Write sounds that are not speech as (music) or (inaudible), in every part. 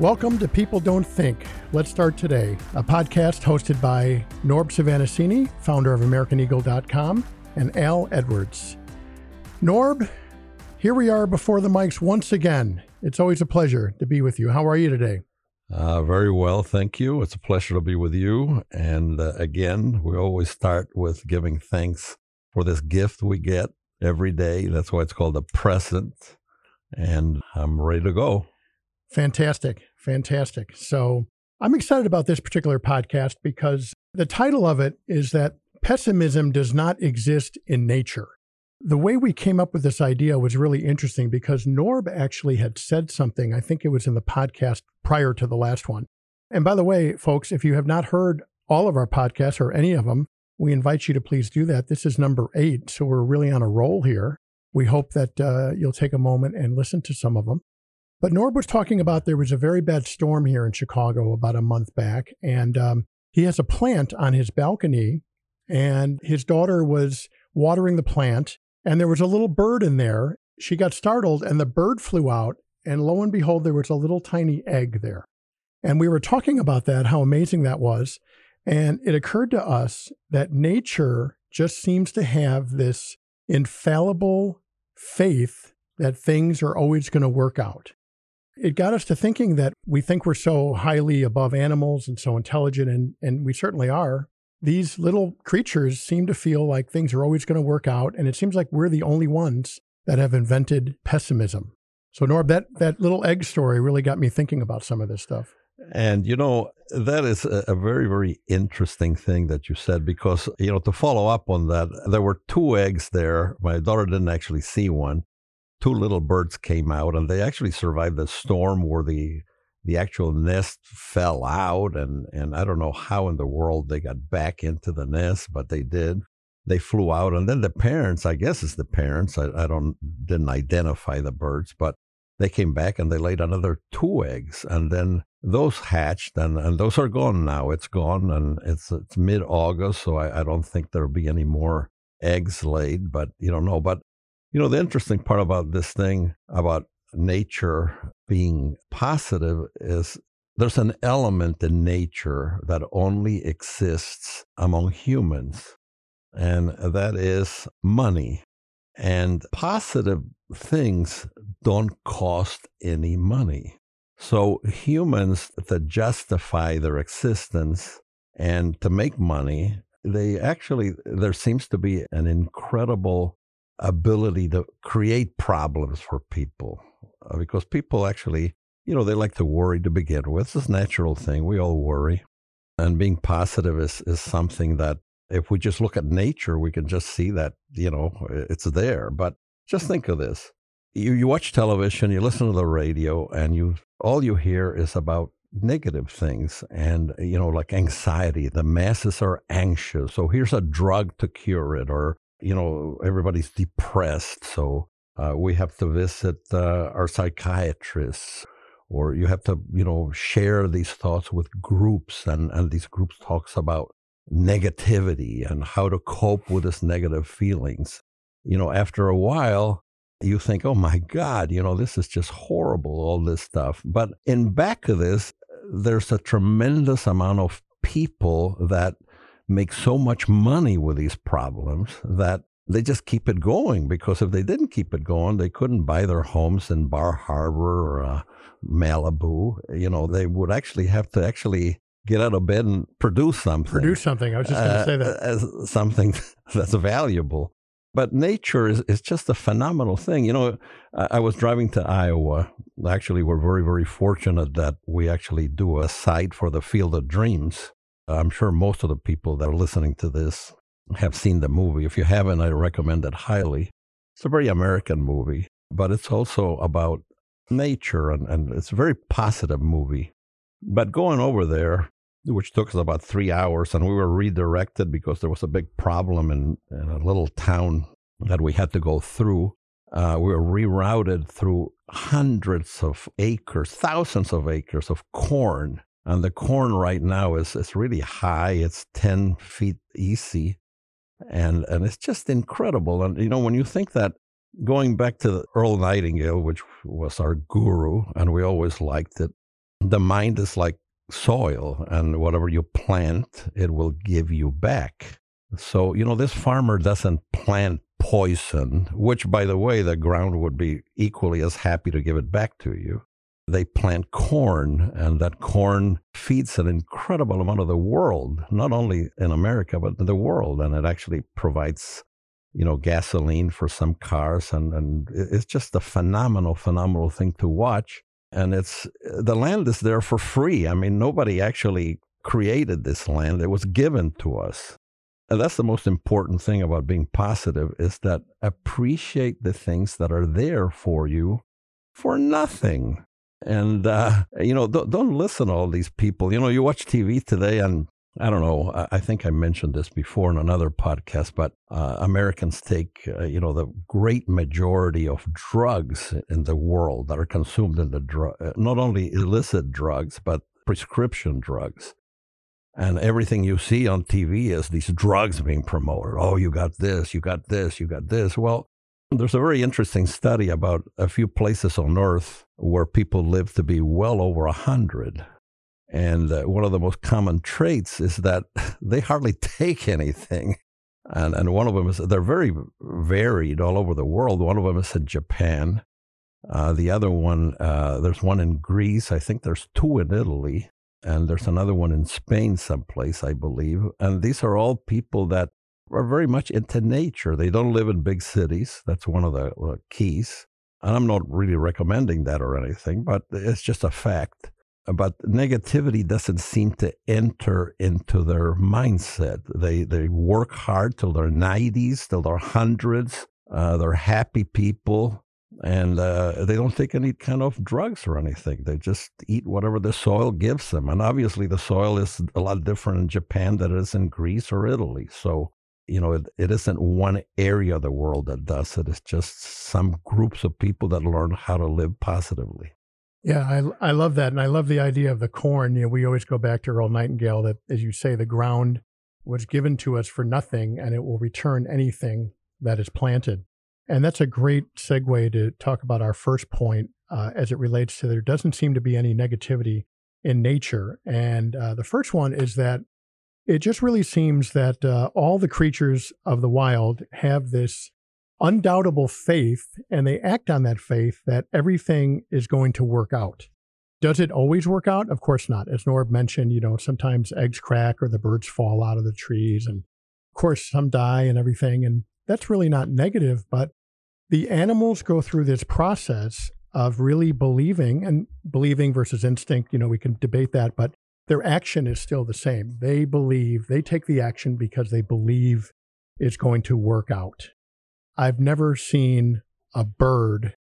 Welcome to People Don't Think. Let's Start Today, a podcast hosted by Norb Svanascini, founder of AmericanEagle.com, and Al Edwards. Norb, here we are before the mics once again. It's always a pleasure to be with you. How are you today? Uh, very well, thank you. It's a pleasure to be with you. And uh, again, we always start with giving thanks for this gift we get every day. That's why it's called a present. And I'm ready to go. Fantastic. Fantastic. So I'm excited about this particular podcast because the title of it is that pessimism does not exist in nature. The way we came up with this idea was really interesting because Norb actually had said something. I think it was in the podcast prior to the last one. And by the way, folks, if you have not heard all of our podcasts or any of them, we invite you to please do that. This is number eight. So we're really on a roll here. We hope that uh, you'll take a moment and listen to some of them. But Norb was talking about there was a very bad storm here in Chicago about a month back, and um, he has a plant on his balcony, and his daughter was watering the plant, and there was a little bird in there. She got startled, and the bird flew out, and lo and behold, there was a little tiny egg there. And we were talking about that, how amazing that was. And it occurred to us that nature just seems to have this infallible faith that things are always going to work out it got us to thinking that we think we're so highly above animals and so intelligent, and, and we certainly are. These little creatures seem to feel like things are always going to work out, and it seems like we're the only ones that have invented pessimism. So, Norb, that, that little egg story really got me thinking about some of this stuff. And, you know, that is a, very, very interesting thing that you said because, you know, to follow up on that, there were two eggs there. My daughter didn't actually see one two little birds came out and they actually survived the storm where the the actual nest fell out and and I don't know how in the world they got back into the nest, but they did. They flew out and then the parents, I guess it's the parents, I, I don't didn't identify the birds, but they came back and they laid another two eggs and then those hatched and, and those are gone now. It's gone and it's it's mid August, so I, I don't think there'll be any more eggs laid, but you don't know. But you know, the interesting part about this thing about nature being positive is there's an element in nature that only exists among humans, and that is money. And positive things don't cost any money. So humans that justify their existence and to make money, they actually, there seems to be an incredible ability to create problems for people uh, because people actually, you know, they like to worry to begin with. It's a natural thing. We all worry. And being positive is, is something that if we just look at nature, we can just see that, you know, it's there. But just think of this. You, you watch television, you listen to the radio, and you all you hear is about negative things and you know like anxiety the masses are anxious so here's a drug to cure it or you know, everybody's depressed. So uh, we have to visit uh, our psychiatrists or you have to, you know, share these thoughts with groups and, and these groups talks about negativity and how to cope with these negative feelings. You know, after a while, you think, oh my God, you know, this is just horrible, all this stuff. But in back of this, there's a tremendous amount of people that make so much money with these problems that they just keep it going because if they didn't keep it going, they couldn't buy their homes in Bar Harbor or uh, Malibu. You know, they would actually have to actually get out of bed and produce something. Produce something. I was just going to uh, say that. As something (laughs) that's valuable. But nature is, is just a phenomenal thing. You know, I, I was driving to Iowa. Actually, we're very, very fortunate that we actually do a site for the Field of Dreams I'm sure most of the people that are listening to this have seen the movie. If you haven't, I recommend it highly. It's a very American movie, but it's also about nature and, and it's a very positive movie. But going over there, which took us about three hours, and we were redirected because there was a big problem in, in a little town that we had to go through. Uh, we were rerouted through hundreds of acres, thousands of acres of corn and the corn right now is, is really high. It's 10 feet easy. And, and it's just incredible. And, you know, when you think that going back to Earl Nightingale, which was our guru, and we always liked it, the mind is like soil, and whatever you plant, it will give you back. So, you know, this farmer doesn't plant poison, which, by the way, the ground would be equally as happy to give it back to you. They plant corn, and that corn feeds an incredible amount of the world, not only in America, but in the world. And it actually provides, you know, gasoline for some cars. And, and it's just a phenomenal, phenomenal thing to watch. And it's the land is there for free. I mean, nobody actually created this land, it was given to us. And that's the most important thing about being positive is that appreciate the things that are there for you for nothing. And, uh, you know, don't, don't listen to all these people. You know, you watch TV today and I don't know. I think I mentioned this before in another podcast, but uh, Americans take, uh, you know, the great majority of drugs in the world that are consumed in the drug, uh, not only illicit drugs, but prescription drugs. And everything you see on TV is these drugs being promoted. Oh, you got this, you got this, you got this. Well, there's a very interesting study about a few places on earth where people live to be well over a hundred. And uh, one of the most common traits is that (laughs) they hardly take anything. And, and one of them is, they're very varied all over the world. One of them is in Japan. Uh, the other one, uh, there's one in Greece. I think there's two in Italy and there's another one in Spain, someplace, I believe. And these are all people that are very much into nature. They don't live in big cities. That's one of the uh, keys. And I'm not really recommending that or anything, but it's just a fact. But negativity doesn't seem to enter into their mindset. They they work hard till their 90s, till their hundreds. Uh, they're happy people and uh, they don't take any kind of drugs or anything. They just eat whatever the soil gives them. And obviously, the soil is a lot different in Japan than it is in Greece or Italy. So, you know, it, it isn't one area of the world that does it. It's just some groups of people that learn how to live positively. Yeah, I, I love that. And I love the idea of the corn. You know, we always go back to Earl Nightingale that, as you say, the ground was given to us for nothing and it will return anything that is planted. And that's a great segue to talk about our first point uh, as it relates to there doesn't seem to be any negativity in nature. And uh, the first one is that it just really seems that uh, all the creatures of the wild have this undoubtable faith and they act on that faith that everything is going to work out. Does it always work out? Of course not. As Norb mentioned, you know, sometimes eggs crack or the birds fall out of the trees. And of course, some die and everything. And that's really not negative, but the animals go through this process of really believing and believing versus instinct. You know, we can debate that, but their action is still the same. They believe, they take the action because they believe it's going to work out. I've never seen a bird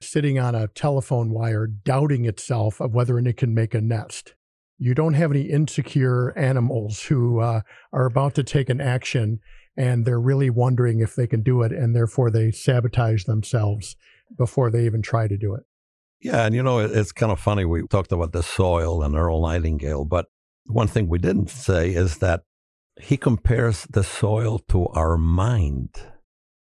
sitting on a telephone wire doubting itself of whether it can make a nest. You don't have any insecure animals who uh, are about to take an action and they're really wondering if they can do it, and therefore they sabotage themselves before they even try to do it. Yeah, and you know, it's kind of funny. We talked about the soil and Earl Nightingale, but one thing we didn't say is that he compares the soil to our mind.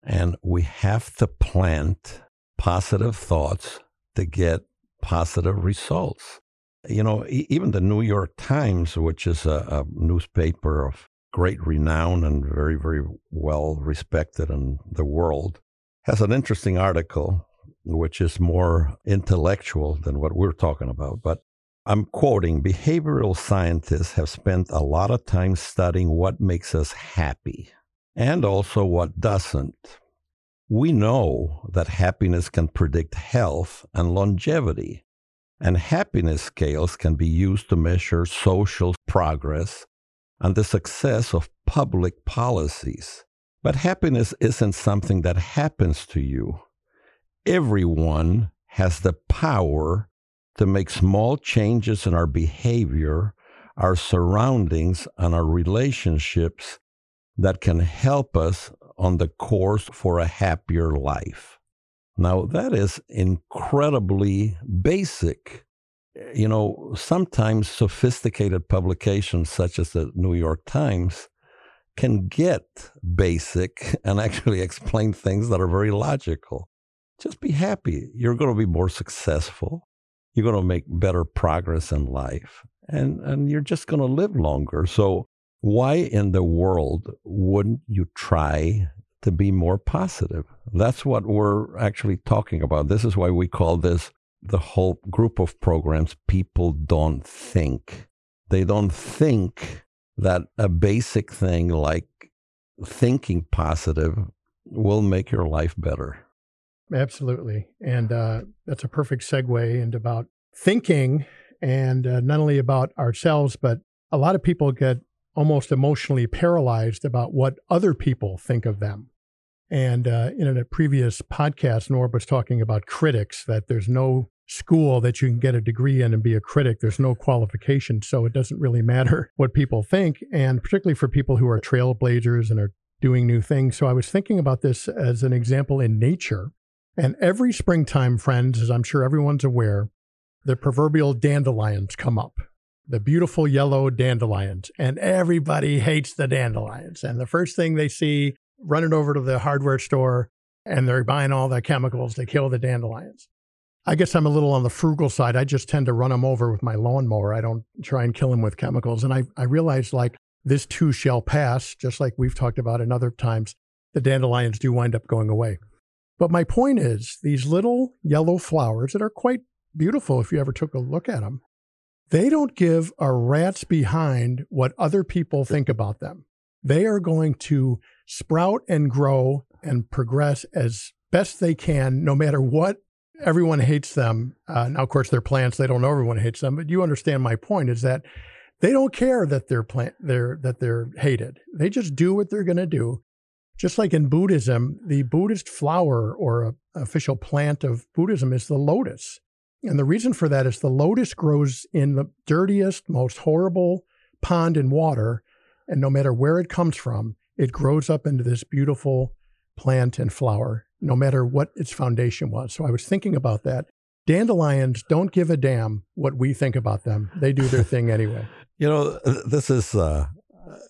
And we have to plant positive thoughts to get positive results. You know, even the New York Times, which is a, a newspaper of great renown and very, very well respected in the world, has an interesting article which is more intellectual than what we're talking about. But I'm quoting behavioral scientists have spent a lot of time studying what makes us happy and also what doesn't. We know that happiness can predict health and longevity, and happiness scales can be used to measure social progress and the success of public policies. But happiness isn't something that happens to you. Everyone has the power to make small changes in our behavior, our surroundings, and our relationships that can help us on the course for a happier life. Now, that is incredibly basic you know, sometimes sophisticated publications such as the New York Times can get basic and (laughs) actually explain things that are very logical. Just be happy. You're going to be more successful. You're going to make better progress in life and, and you're just going to live longer. So, why in the world wouldn't you try to be more positive? That's what we're actually talking about. This is why we call this the whole group of programs People Don't Think. They don't think that a basic thing like thinking positive will make your life better. Absolutely. And uh, that's a perfect segue into about thinking and uh, not only about ourselves, but a lot of people get almost emotionally paralyzed about what other people think of them. And uh, in a previous podcast, Norb was talking about critics, that there's no school that you can get a degree in and be a critic. There's no qualification. So it doesn't really matter (laughs) what people think. And particularly for people who are trailblazers and are doing new things. So I was thinking about this as an example in nature. And every springtime, friends, as I'm sure everyone's aware, the proverbial dandelions come up, the beautiful yellow dandelions, and everybody hates the dandelions. And the first thing they see, running over to the hardware store, and they're buying all the chemicals to kill the dandelions. I guess I'm a little on the frugal side. I just tend to run them over with my lawnmower. I don't try and kill them with chemicals. And I, I realized like this too shall pass, just like we've talked about in other times. The dandelions do wind up going away. But my point is, these little yellow flowers that are quite beautiful if you ever took a look at them. They don't give a rat's behind what other people think about them. They are going to sprout and grow and progress as best they can, no matter what everyone hates them. Uh, now, of course, they're plants; they don't know everyone hates them, but you understand my point. Is that they don't care that they're plant they're that they're hated. They just do what they're going to do. Just like in Buddhism, the Buddhist flower or official plant of Buddhism is the lotus. And the reason for that is the lotus grows in the dirtiest, most horrible pond in water. And no matter where it comes from, it grows up into this beautiful plant and flower, no matter what its foundation was. So I was thinking about that. Dandelions don't give a damn what we think about them. They do their thing anyway. (laughs) You know, this is uh,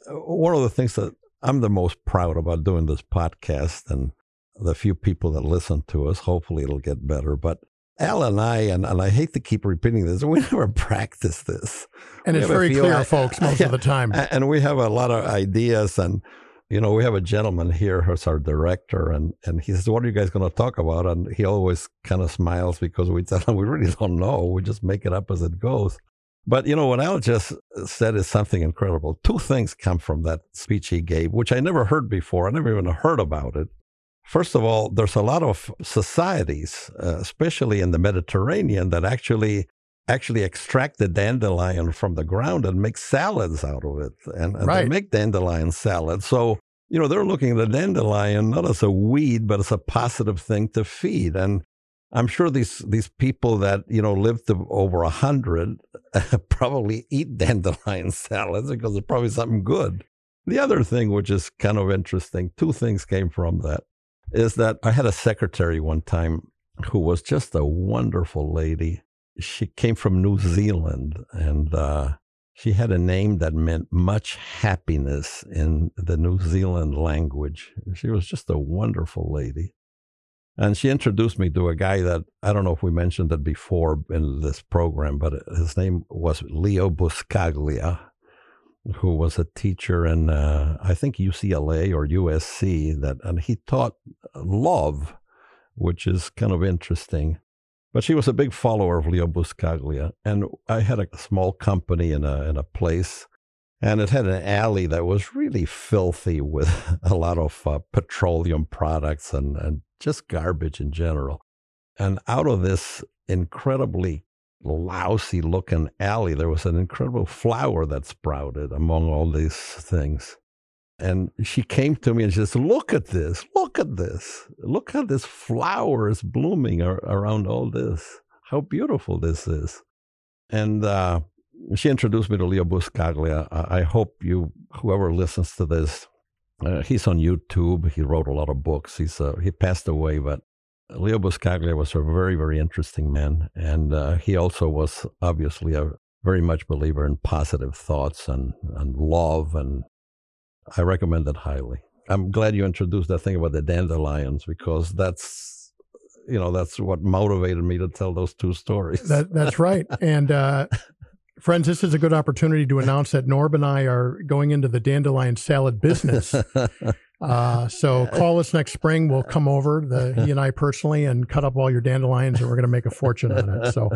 one of the things that I'm the most proud about doing this podcast and the few people that listen to us. Hopefully, it'll get better. But Al and I, and, and I hate to keep repeating this, (laughs) we never practice this. And we it's very clear, I, folks, uh, most of the time. And we have a lot of ideas. And, you know, we have a gentleman here who's our director, and, and he says, What are you guys going to talk about? And he always kind of smiles because we tell him we really don't know. We just make it up as it goes. But, you know, what Al just said is something incredible. Two things come from that speech he gave, which I never heard before. I never even heard about it. First of all, there's a lot of societies, uh, especially in the Mediterranean, that actually actually extract the dandelion from the ground and make salads out of it, and, and right. they make dandelion salad. So you know they're looking at the dandelion not as a weed, but as a positive thing to feed. And I'm sure these these people that you know live to over a hundred (laughs) probably eat dandelion (laughs) salads because it's probably something good. The other thing, which is kind of interesting, two things came from that is that I had a secretary one time who was just a wonderful lady. She came from New Zealand and uh, she had a name that meant much happiness in the New Zealand language. She was just a wonderful lady. And she introduced me to a guy that I don't know if we mentioned it before in this program, but his name was Leo Buscaglia who was a teacher in uh, I think UCLA or USC that and he taught love, which is kind of interesting. But she was a big follower of Leo Buscaglia, and I had a small company in a in a place, and it had an alley that was really filthy with (laughs) a lot of uh, petroleum products and and just garbage in general. And out of this incredibly lousy looking alley, there was an incredible flower that sprouted among all these things. And she came to me and she says, Look at this, look at this. Look how this flower is blooming ar- around all this. How beautiful this is. And uh, she introduced me to Leo Buscaglia. I, I hope you, whoever listens to this, uh, he's on YouTube. He wrote a lot of books. He's uh, he passed away, but Leo Buscaglia was a very, very interesting man. And uh, he also was obviously a very much believer in positive thoughts and, and love. And I recommend it highly. I'm glad you introduced that thing about the dandelions because that's you know that's what motivated me to tell those two stories. That, that's right. And uh, (laughs) friends, this is a good opportunity to (laughs) announce that Norb and I are going into the dandelion salad business. (laughs) Uh, so call us next spring. We'll come over, the, he and I personally, and cut up all your dandelions, and we're going to make a fortune on it. So,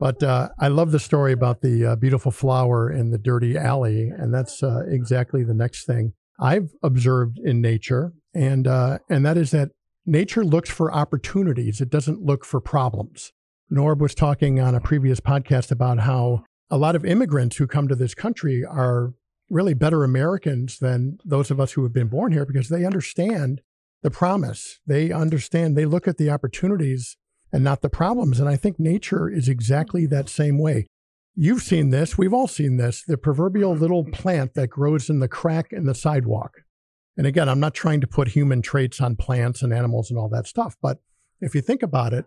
but uh, I love the story about the uh, beautiful flower in the dirty alley, and that's uh, exactly the next thing I've observed in nature, and uh, and that is that nature looks for opportunities. It doesn't look for problems. Norb was talking on a previous podcast about how a lot of immigrants who come to this country are really better Americans than those of us who have been born here because they understand the promise. They understand, they look at the opportunities and not the problems. And I think nature is exactly that same way. You've seen this, we've all seen this the proverbial little plant that grows in the crack in the sidewalk. And again, I'm not trying to put human traits on plants and animals and all that stuff, but if you think about it,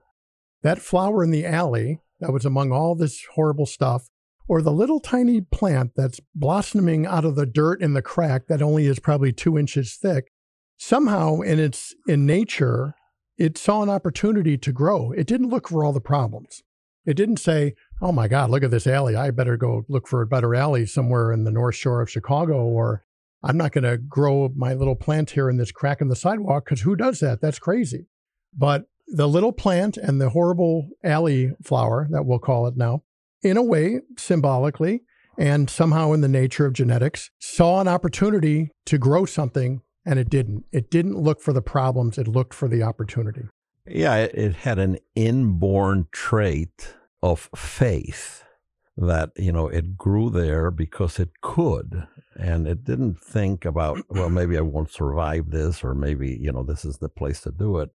that flower in the alley that was among all this horrible stuff or the little tiny plant that's blossoming out of the dirt in the crack that only is probably two inches thick, somehow in its in nature, it saw an opportunity to grow. It didn't look for all the problems. It didn't say, "Oh my God, look at this alley! I better go look for a better alley somewhere in the North Shore of Chicago," or "I'm not going to grow my little plant here in this crack in the sidewalk because who does that? That's crazy." But the little plant and the horrible alley flower that we'll call it now in a way, symbolically, and somehow in the nature of genetics, saw an opportunity to grow something and it didn't. It didn't look for the problems, it looked for the opportunity. Yeah, it had an inborn trait of faith that, you know, it grew there because it could. And it didn't think about, well, maybe I won't survive this, or maybe, you know, this is the place to do it.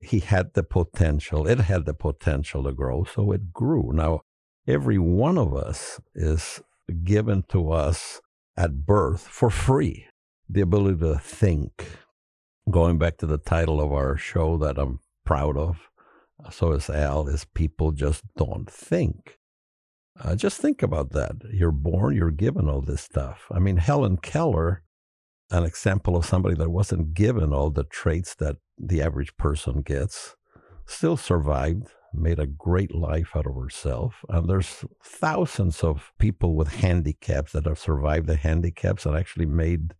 He had the potential, it had the potential to grow, so it grew. Now, every one of us is given to us at birth for free the ability to think. Going back to the title of our show that I'm proud of, so is Al, is people just don't think. Uh, just think about that. You're born, you're given all this stuff. I mean, Helen Keller, an example of somebody that wasn't given all the traits that the average person gets, still survived made a great life out of herself. And there's thousands of people with handicaps that have survived the handicaps and actually made,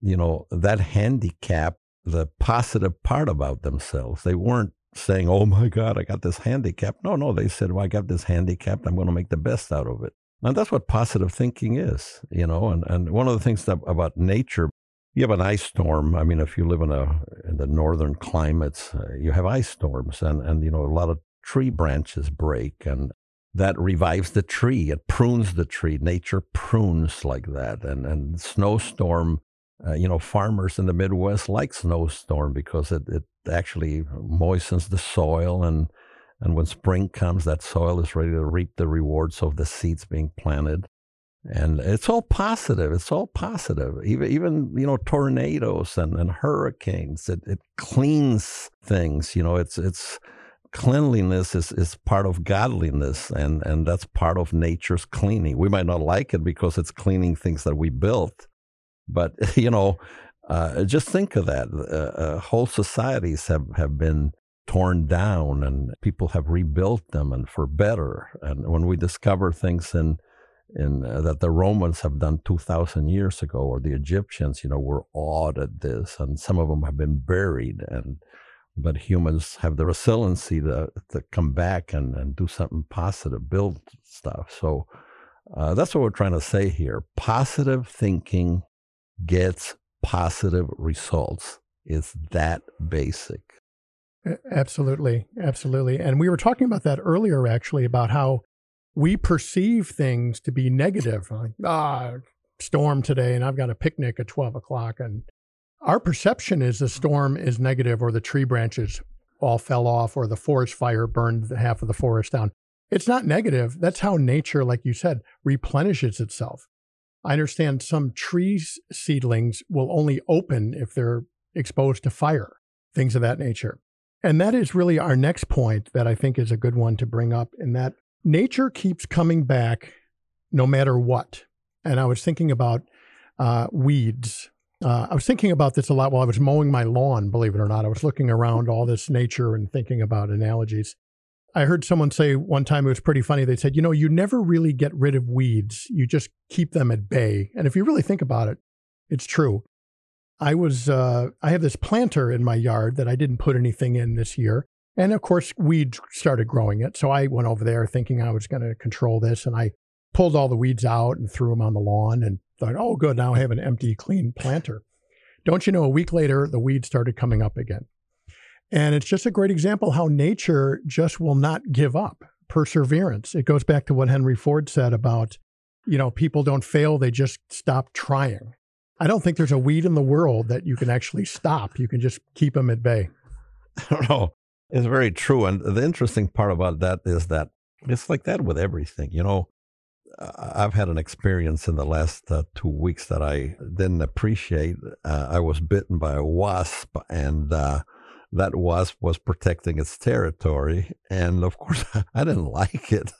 you know, that handicap the positive part about themselves. They weren't saying, oh my God, I got this handicap. No, no, they said, well, I got this handicap. I'm going to make the best out of it. And that's what positive thinking is, you know. And, and one of the things that, about nature, you have an ice storm. I mean, if you live in a in the northern climates, uh, you have ice storms, and and you know a lot of tree branches break and that revives the tree. It prunes the tree. Nature prunes like that. And and snowstorm, uh, you know, farmers in the Midwest like snowstorm because it, it actually moistens the soil and and when spring comes, that soil is ready to reap the rewards of the seeds being planted. And it's all positive. It's all positive. Even even you know tornadoes and, and hurricanes. It it cleans things. You know it's it's cleanliness is, is part of godliness and, and that's part of nature's cleaning. We might not like it because it's cleaning things that we built, but (laughs) you know, uh, just think of that. Uh, uh, whole societies have, have been torn down and people have rebuilt them and for better. And when we discover things in in uh, that the Romans have done 2,000 years ago, or the Egyptians, you know, were awed at this, and some of them have been buried, and but humans have the resiliency to, to come back and, and do something positive, build stuff. So uh, that's what we're trying to say here. Positive thinking gets positive results. It's that basic. Absolutely. Absolutely. And we were talking about that earlier, actually, about how we perceive things to be negative. Like, ah, storm today, and I've got a picnic at 12 o'clock, and our perception is the storm is negative or the tree branches all fell off or the forest fire burned half of the forest down. It's not negative. That's how nature, like you said, replenishes itself. I understand some trees seedlings will only open if they're exposed to fire, things of that nature. And that is really our next point that I think is a good one to bring up in that nature keeps coming back no matter what. And I was thinking about uh, weeds Uh, I was thinking about this a lot while I was mowing my lawn, believe it or not. I was looking around all this nature and thinking about analogies. I heard someone say one time, it was pretty funny. They said, you know, you never really get rid of weeds, you just keep them at bay. And if you really think about it, it's true. I was, uh, I have this planter in my yard that I didn't put anything in this year. And of course, weeds started growing it. So I went over there thinking I was going to control this. And I pulled all the weeds out and threw them on the lawn and thought, oh, good. Now I have an empty, clean planter. Don't you know, a week later, the weeds started coming up again. And it's just a great example how nature just will not give up perseverance. It goes back to what Henry Ford said about, you know, people don't fail, they just stop trying. I don't think there's a weed in the world that you can actually stop. You can just keep them at bay. (laughs) I don't know. It's very true. And the interesting part about that is that it's like that with everything. You know, I've had an experience in the last uh, two weeks that I didn't appreciate. Uh, I was bitten by a wasp, and uh, that wasp was protecting its territory. And of course, (laughs) I didn't like it.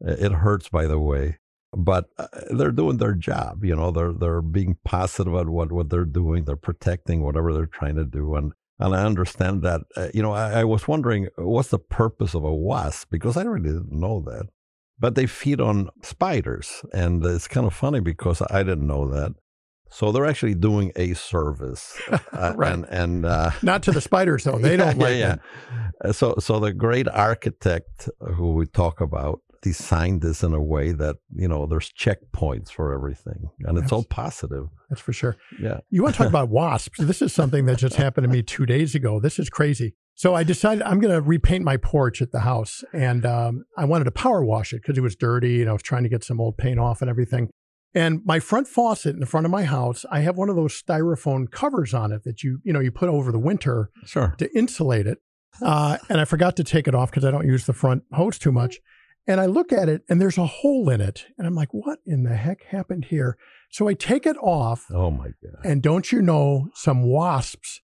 It hurts, by the way. But uh, they're doing their job, you know. They're they're being positive about what, what they're doing. They're protecting whatever they're trying to do, and and I understand that. Uh, you know, I, I was wondering what's the purpose of a wasp because I really didn't know that but they feed on spiders. And it's kind of funny because I didn't know that. So they're actually doing a service, uh, (laughs) right? And, and uh, not to the spiders though; (laughs) they don't yeah, like yeah. It. So, so the great architect who we talk about designed this in a way that you know there's checkpoints for everything, and it's all positive. That's for sure. Yeah. You want to talk (laughs) about wasps? This is something that just happened to me two days ago. This is crazy. So I decided I'm going to repaint my porch at the house, and um, I wanted to power wash it because it was dirty, and I was trying to get some old paint off and everything. And my front faucet in the front of my house, I have one of those styrofoam covers on it that you you know you put over the winter sure. to insulate it. Uh, and I forgot to take it off because I don't use the front hose too much. And I look at it, and there's a hole in it, and I'm like, "What in the heck happened here?" So I take it off. Oh my god! And don't you know, some wasps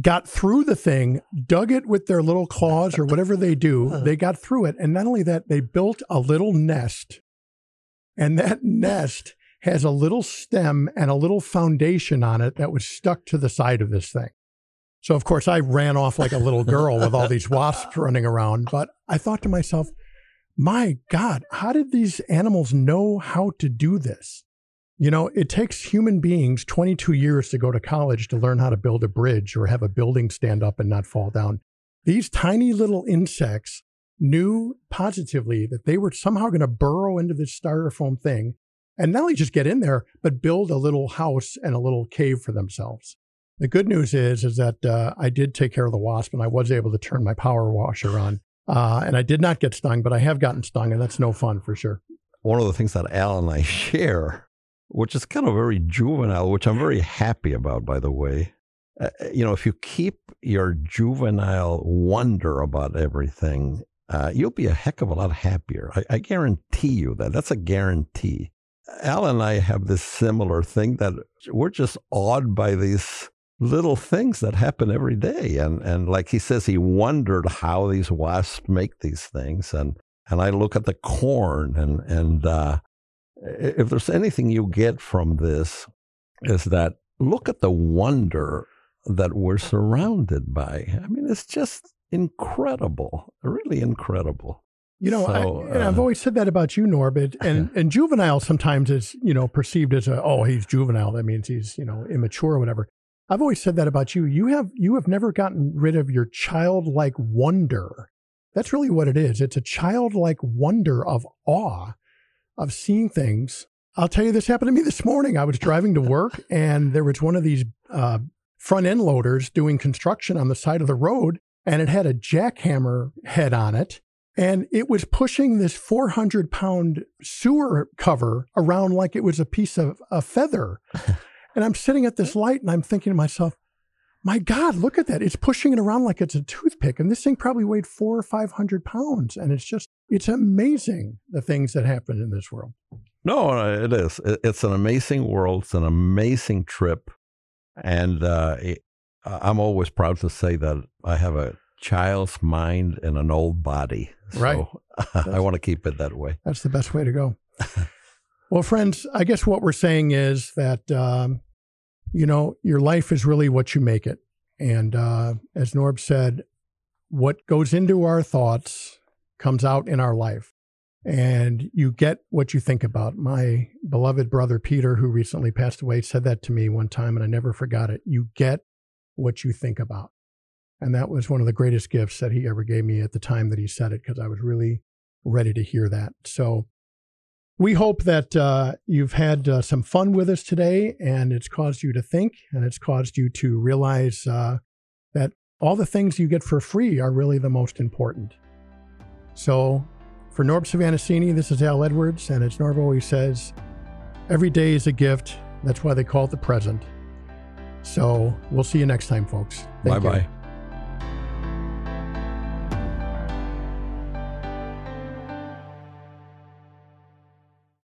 got through the thing, dug it with their little claws or whatever they do. (laughs) Uh-huh. They got through it. And not only that, they built a little nest. And that (laughs) nest has a little stem and a little foundation on it that was stuck to the side of this thing. So, of course, I ran off like a little girl with all these wasps (laughs) running around. But I thought to myself, my God, how did these animals know how to do this? You know, it takes human beings 22 years to go to college to learn how to build a bridge or have a building stand up and not fall down. These tiny little insects knew positively that they were somehow going to burrow into this styrofoam thing and not only just get in there, but build a little house and a little cave for themselves. The good news is, is that uh, I did take care of the wasp and I was able to turn my power washer on. Uh, and I did not get stung, but I have gotten stung, and that's no fun for sure. One of the things that Al and I (laughs) share which is kind of very juvenile, which I'm very happy about, by the way. Uh, uh, you know, if you keep your juvenile wonder about everything, uh, you'll be a heck of a lot happier. I, I, guarantee you that. That's a guarantee. Al and I have this similar thing that we're just awed by these little things that happen every day. And and like he says, he wondered how these wasps make these things. And and I look at the corn and and uh, if there's anything you get from this, is that look at the wonder that we're surrounded by. I mean, it's just incredible, really incredible. You know, so, I, have uh, always said that about you, Norbert. (laughs) And and juvenile sometimes is you know perceived as a oh he's juvenile that means he's you know immature or whatever. I've always said that about you. You have you have never gotten rid of your childlike wonder. That's really what it is. It's a childlike wonder of awe of seeing things. I'll tell you, this happened to me (laughs) this morning. I was driving to work and there was one of these uh, front end loaders doing construction on the side of the road, and it had a jackhammer head on it. And it was pushing this 400 pound sewer cover around like it was a piece of a feather. (laughs) and I'm sitting at this light and I'm thinking to myself, my God, look at that. It's pushing it around like it's a toothpick. And this thing probably weighed four or 500 pounds. And it's just, it's amazing the things that happen in this world. No, it is. It's an amazing world. It's an amazing trip. And uh, it, I'm always proud to say that I have a child's mind and an old body. So right. (laughs) I want to keep it that way. That's the best way to go. (laughs) well, friends, I guess what we're saying is that um, you know, your life is really what you make it. And uh, as Norb said, what goes into our thoughts comes out in our life. And you get what you think about. My beloved brother Peter, who recently passed away, said that to me one time, and I never forgot it. You get what you think about. And that was one of the greatest gifts that he ever gave me at the time that he said it, because I was really ready to hear that. So we hope that uh, you've had uh, some fun with us today and it's caused you to think and it's caused you to realize uh, that all the things you get for free are really the most important. So, for Norb Svanascini, this is Al Edwards, and as Norb always says, every day is a gift. That's why they call it the present. So, we'll see you next time, folks. Bye bye.